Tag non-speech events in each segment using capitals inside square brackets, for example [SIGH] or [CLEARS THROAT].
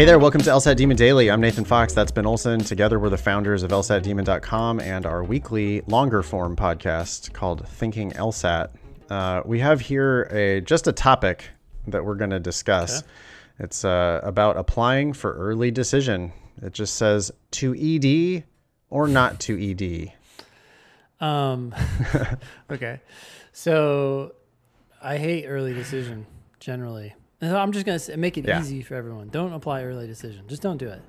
Hey there, welcome to LSAT Demon Daily. I'm Nathan Fox. That's Ben Olson. Together, we're the founders of LSATdemon.com and our weekly longer form podcast called Thinking LSAT. Uh, we have here a just a topic that we're going to discuss. Okay. It's uh, about applying for early decision. It just says to ED or not to ED. Um, [LAUGHS] [LAUGHS] okay. So I hate early decision generally. And I'm just going to make it Yeah. easy for everyone. Don't apply early decision. Just don't do it.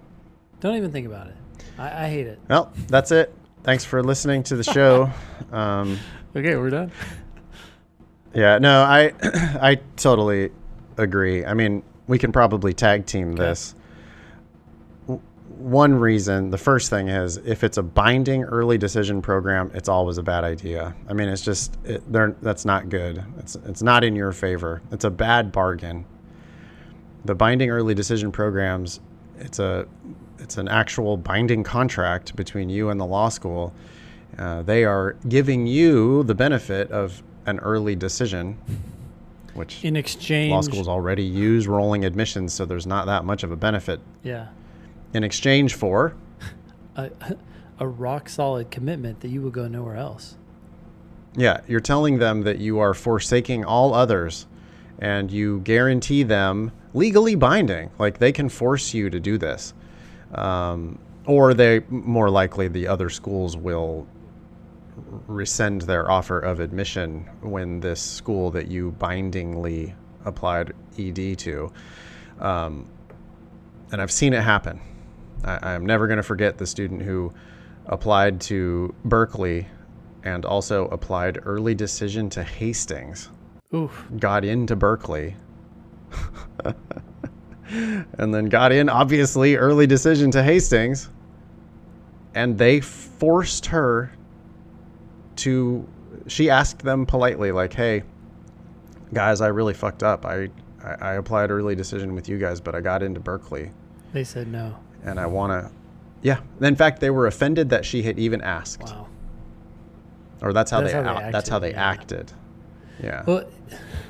Don't even think about it. I, I hate it. Well, that's it. Thanks for listening to the show. [LAUGHS] Um, Okay, we're done. Yeah, no, I [CLEARS THROAT] I totally agree. I mean, we can probably tag team this. W- One reason, the first thing is if it's a binding early decision program, it's always a bad idea. I mean, it's just it, they're, that's not good. It's it's not in your favor. It's a bad bargain. The binding early decision programs, it's a it's an actual binding contract between you and the law school. Uh, they are giving you the benefit of an early decision, which In exchange, law schools already use rolling admissions, so there's not that much of a benefit yeah, in exchange for. [LAUGHS] a, a rock solid commitment that you will go nowhere else. Yeah, you're telling them that you are forsaking all others and you guarantee them legally binding, like they can force you to do this. Um, or they more likely the other schools will rescind their offer of admission when this school that you bindingly applied ED to. Um, and I've seen it happen. I, I'm never going to forget the student who applied to Berkeley and also applied early decision to Hastings, Oof. got into Berkeley. and then got in obviously early decision to Hastings and they forced her to she asked them politely like hey guys i really fucked up i i, I applied early decision with you guys but i got into berkeley They said no. and i want to yeah in fact they were offended that she had even asked Wow. or that's how That's they, how they out, that's how they yeah. acted yeah Well,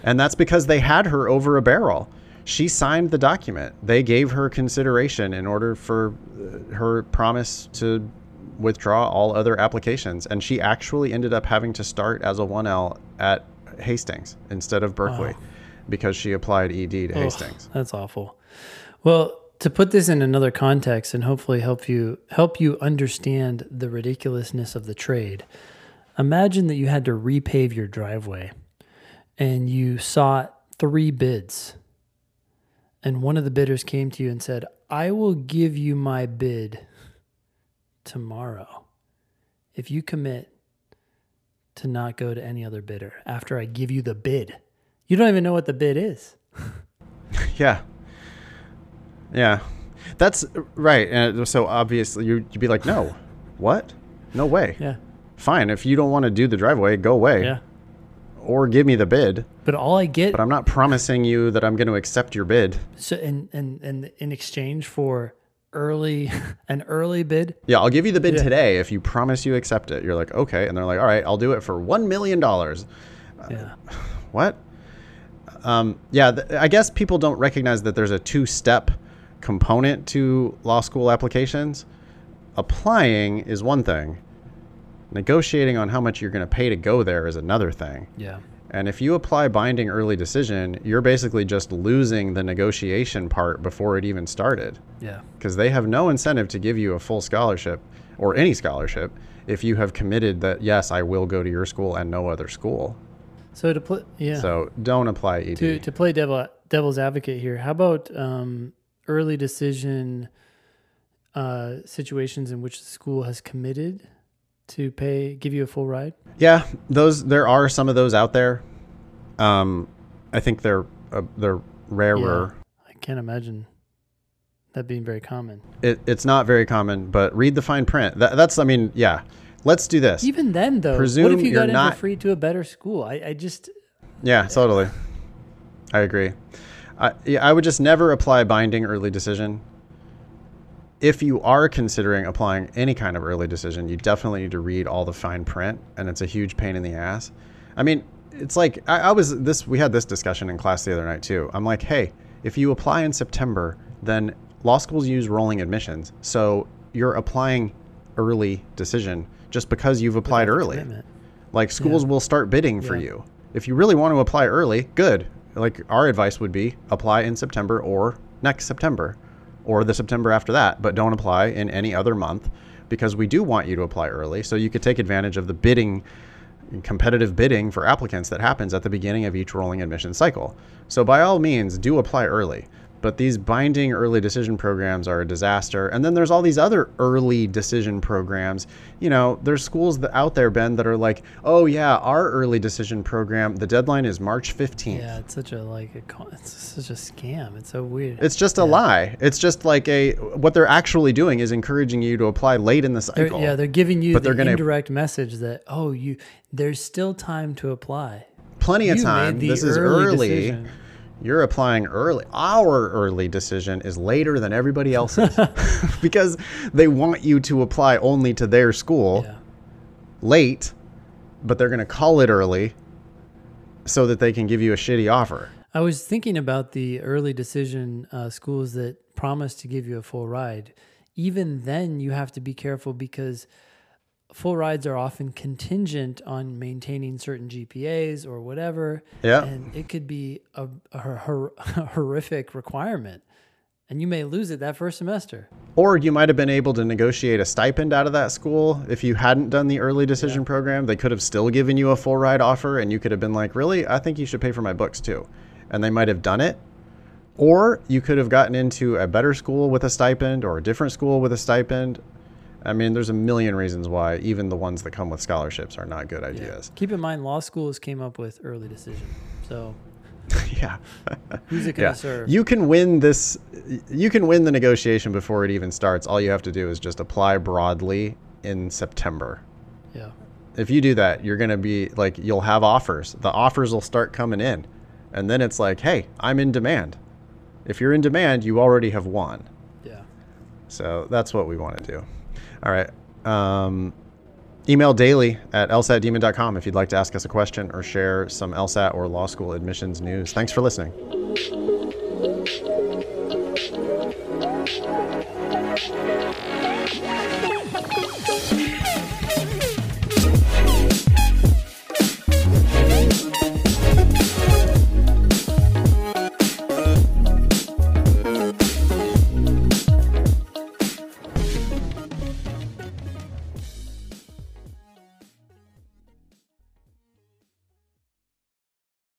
and that's because they had her over a barrel. She signed the document. They gave her consideration in order for uh, her promise to withdraw all other applications. And she actually ended up having to start as a 1L at Hastings instead of Berkeley because she applied ED to ugh, Hastings. that's awful. Well, to put this in another context and hopefully help you help you understand the ridiculousness of the trade. Imagine that you had to repave your driveway and you sought three bids. And one of the bidders came to you and said, I will give you my bid tomorrow if you commit to not go to any other bidder after I give you the bid. You don't even know what the bid is. [LAUGHS] Yeah. Yeah. That's right. And so obviously you- you'd be like, no, what? No way. Yeah. Fine. If you don't want to do the driveway, go away Yeah. Or give me the bid. But all I get But I'm not promising you that I'm going to accept your bid. so and and and in exchange for early [LAUGHS] an early bid, Yeah, I'll give you the bid Yeah. today if you promise you accept it. You're like, okay. And they're like, all right, I'll do it for $1 million. yeah. What? Um, yeah, th- I guess people don't recognize that there's a two step component to law school applications. Applying is one thing, negotiating on how much you're going to pay to go there is another thing. Yeah. And if you apply binding early decision, you're basically just losing the negotiation part before it even started. Yeah. because they have no incentive to give you a full scholarship or any scholarship if you have committed that yes i will go to your school and no other school So to play yeah. so don't apply ed to to play devil devil's advocate here, how about um, early decision uh, situations in which the school has committed to pay give you a full ride? yeah those there are some of those out there um i think they're uh, they're rarer I can't imagine that being very common. it, it's not very common but read the fine print that, that's i mean yeah let's do this Even then though, what Presume if you you're got in not- for free to a better school? I, I just Yeah, totally. I agree. I, yeah, I would just never apply binding early decision. If you are considering applying any kind of early decision, you definitely need to read all the fine print, and it's a huge pain in the ass. I mean, it's like I, I was this. We had this discussion in class the other night too. I'm like, hey, if you apply in September, then law schools use rolling admissions. So you're applying early decision just because you've applied early. commitment. Like schools will start bidding for Yeah. you. If you really want to apply early, good. Like our advice would be apply in September or next September or the September after that, but don't apply in any other month because we do want you to apply early so you could take advantage of the bidding competitive bidding for applicants that happens at the beginning of each rolling admission cycle. So by all means, do apply early. But these binding early decision programs are a disaster. And then there's all these other early decision programs. You know, there's schools that out there, Ben, that are like, oh yeah, our early decision program, the deadline is March 15th. Yeah, it's such a like a con- it's such a scam. It's so weird. It's just a lie. It's just like a what they're actually doing is encouraging you to apply late in the They're- cycle. yeah, they're giving you But the they're gonna- indirect message that oh, you there's still time to apply. Plenty of You time. This is early early. decision. You're applying early. Our early decision is later than everybody else's [LAUGHS] [LAUGHS] because they want you to apply only to their school Yeah. late, but they're going to call it early so that they can give you a shitty offer. I was thinking about the early decision uh, schools that promise to give you a full ride. Even then, you have to be careful because full rides are often contingent on maintaining certain GPAs or whatever. Yeah. And it could be a, a hor- [LAUGHS] horrific requirement. And you may lose it that first semester. Or you might have been able to negotiate a stipend out of that school. If you hadn't done the early decision program, they could have still given you a full ride offer and you could have been like, really? I think you should pay for my books too. And they might have done it. Or you could have gotten into a better school with a stipend or a different school with a stipend. I mean, there's a million reasons why even the ones that come with scholarships are not good ideas. Keep in mind, law schools came up with early decision. So [LAUGHS] Yeah. who's it going yeah. to serve? You can win this you can win the negotiation before it even starts. All you have to do is just apply broadly in September. yeah. if you do that, you're going to be like, you'll have offers. The offers will start coming in. And then it's like, hey, I'm in demand. If you're in demand, you already have won. Yeah. So that's what we want to do. All right. Um, email daily at lsatdemon.com if you'd like to ask us a question or share some LSAT or law school admissions news. Thanks for listening.